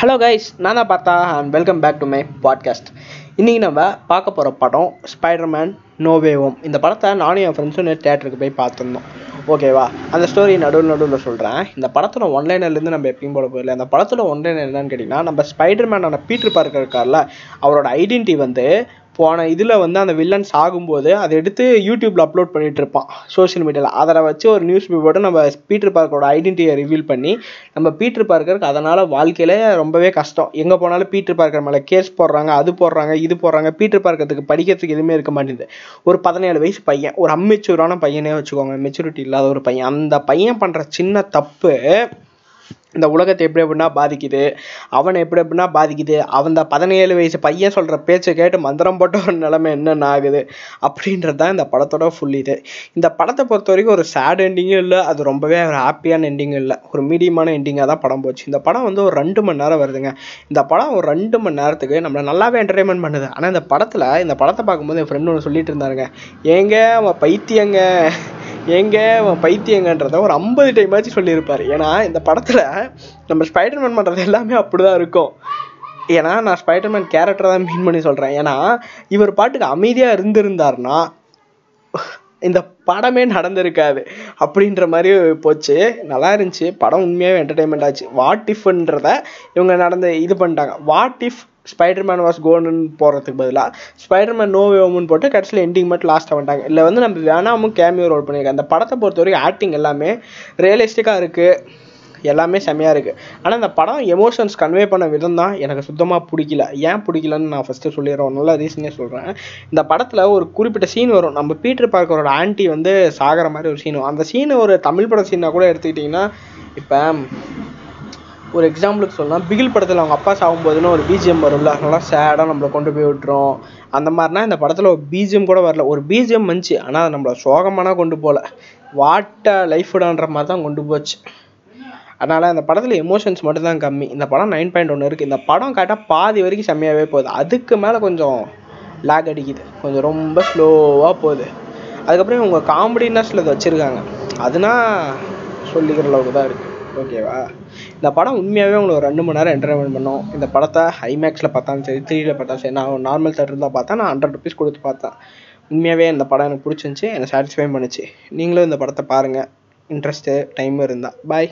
Hello guys நான் தான் Partha and welcome back to my podcast இன்றைக்கி நம்ம பார்க்க போகிற படம் ஸ்பைடர்மேன் நோவேவோம் இந்த படத்தை நானும் என் ஃப்ரெண்ட்ஸும் நேற்று தேட்டருக்கு போய் பார்த்துருந்தோம். ஓகேவா அந்த ஸ்டோரி நடுவில் நடுவில் சொல்கிறேன் இந்த படத்தில் ஒன்லைனர்லேருந்து நம்ம எப்பயும் போட போயிடல. அந்த படத்தில் ஒன்லைனர் என்னன்னு கேட்டிங்கன்னா நம்ம ஸ்பைடர்மேனோட பீட்டர் பார்க்கர் இருக்கார்ல அவரோட ஐடென்டிட்டி வந்து போன இதில் வந்து அந்த வில்லன் சாகும்போது அதை எடுத்து யூடியூப்பில் அப்லோட் பண்ணிட்டு இருப்பான் சோஷியல் மீடியாவில் அதை வச்சு ஒரு நியூஸ் பேப்பரோட நம்ம பீட்டர் பார்க்கரோட ஐடென்டிட்டியை ரிவீல் பண்ணி நம்ம பீட்டர் பார்க்கருக்கு அதனால் வாழ்க்கையில் ரொம்பவே கஷ்டம். எங்கே போனாலும் பீட்டர் பார்க்கர் மேலே கேஸ் போடுறாங்க அது போடுறாங்க இது போடுறாங்க. பீட்டர் பார்க்கறதுக்கு படிக்கிறதுக்கு எதுவுமே இருக்க மாட்டேங்குது. ஒரு பதினேழு வயசு பையன் ஒரு அம்மெச்சூரான பையனே வச்சுக்கோங்க மெச்சூரிட்டி இல்லாத ஒரு பையன். அந்த பையன் பண்ணுற சின்ன தப்பு இந்த உலகத்தை எப்படி எப்படின்னா பாதிக்குது. அவனை எப்படி எப்படின்னா பாதிக்குது. அவன் இந்த பதினேழு வயசு பையன் சொல்கிற பேச்சை கேட்டு மந்திரம் போட்ட ஒரு நிலைமை என்னென்ன ஆகுது? அப்படின்றது தான் இந்த படத்தோட ஃபுல் இது. இந்த படத்தை பொறுத்த வரைக்கும் ஒரு சேட் எண்டிங்கும் இல்லை அது ரொம்பவே ஒரு ஹாப்பியான எண்டிங்கும் இல்லை. ஒரு மீடியமான எண்டிங்காக தான் படம் போச்சு. இந்த படம் வந்து ஒரு ரெண்டு மணி நேரம் வருதுங்க. இந்த படம் ஒரு ரெண்டு மணி நேரத்துக்கு நம்மளை நல்லாவே என்டர்டைன்மெண்ட் பண்ணுது. ஆனால் இந்த படத்தில் இந்த படத்தை பார்க்கும்போது என் ஃப்ரெண்டு ஒன்று சொல்லிட்டு இருந்தாருங்க. ஏங்க அவன் பைத்தியங்க. எங்க பைத்தியங்கன்றத ஒரு ஐம்பது டைம் ஆச்சு சொல்லியிருப்பார். ஏன்னா இந்த படத்தில் நம்ம ஸ்பைடர்மேன் பண்ணுறது எல்லாமே அப்படி தான் இருக்கும். ஏன்னா நான் ஸ்பைடர்மேன் கேரக்டரை தான் மீன் பண்ணி சொல்கிறேன் ஏன்னா இவர் பாட்டுக்கு அமைதியாக இருந்திருந்தாருன்னா இந்த படமே நடந்திருக்காது அப்படின்ற மாதிரி போச்சு. நல்லா இருந்துச்சு. படம் உண்மையாகவே என்டர்டைன்மெண்ட் ஆச்சு. வாட் இஃப்ன்றத இவங்க நடந்த இது பண்ணிட்டாங்க. வாட் இஃப் ஸ்பைடர்மேன் வாஸ் கோன்னு போகிறதுக்கு பதிலாக ஸ்பைடர்மேன் நோ வேவும்னு போட்டு கடைசியில் எண்டிங் மட்டும் லாஸ்ட்டாக வந்துட்டாங்க. இல்லை வந்து நம்ம வேணாமும் கேமியோ ரோல் பண்ணியிருக்கேன் அந்த படத்தை பொறுத்த வரைக்கும் ஆக்டிங் எல்லாமே ரியலிஸ்டிக்காக இருக்குது எல்லாமே செம்மையாக இருக்குது ஆனால் இந்த படம் எமோஷன்ஸ் கன்வே பண்ண விதம் தான் எனக்கு சுத்தமாக பிடிக்கல. ஏன் பிடிக்கலன்னு நான் ஃபஸ்ட்டு சொல்லிடுறேன். நல்ல ரீசனே சொல்கிறேன் இந்த படத்தில் ஒரு குறிப்பிட்ட சீன் வரும். நம்ம பீட்டர் பார்க்கரோட ஆன்ட்டி வந்து சாகிற மாதிரி ஒரு சீன் அந்த சீன் ஒரு தமிழ் படம் சீனாக கூட எடுத்துக்கிட்டிங்கன்னா இப்போ ஒரு எக்ஸாம்பிளுக்கு சொல்லலாம். பிகில் படத்தில் அவங்க அப்பா சாகும்போதுன்னு ஒரு பிஜிஎம் வரும்ல. நல்லா சேடாக நம்மளை கொண்டு போய் விட்டுரும். அந்த மாதிரினா இந்த படத்தில் ஒரு பிஜிஎம் கூட வரல. ஒரு பிஜிஎம் வந்துச்சு. ஆனால் அது நம்மளை சோகமானா கொண்டு போகல. வாட்ட லைஃப்டான்ற மாதிரி தான் கொண்டு போச்சு. அதனால் அந்த படத்தில் எமோஷன்ஸ் மட்டும் தான் கம்மி. இந்த படம் நைன் பாயிண்ட் ஒன்று இருக்குது இந்த படம் கரெக்டாக பாதி வரைக்கும் செம்மையாகவே போகுது. அதுக்கு மேலே கொஞ்சம் லேக் அடிக்குது. கொஞ்சம் ரொம்ப ஸ்லோவாக போகுது. அதுக்கப்புறம் இவங்க காமெடினஸில் இதை வச்சுருக்காங்க. அதுனா சொல்லிக்கிற அளவுக்கு தான் இருக்குது ஓகேவா இந்த படம் உண்மையாகவே உங்களுக்கு ரெண்டு மணி நேரம் என்டர்டைன்மெண்ட் பண்ணும். இந்த படத்தை ஐமேக்ஸில் பார்த்தாலும் சரி த்ரீயில் பார்த்தாலும் சரி நான் நார்மல் தேட்டர் தான் பார்த்தேன் நான் ஹண்ட்ரட் ருபீஸ் கொடுத்து பார்த்தேன். உண்மையாகவே இந்த படம் எனக்கு பிடிச்சிருந்துச்சி என்னை சாட்டிஸ்ஃபை பண்ணுச்சு. நீங்களும் இந்த படத்தை பாருங்கள் இன்ட்ரெஸ்ட்டு டைம் இருந்தால் பாய்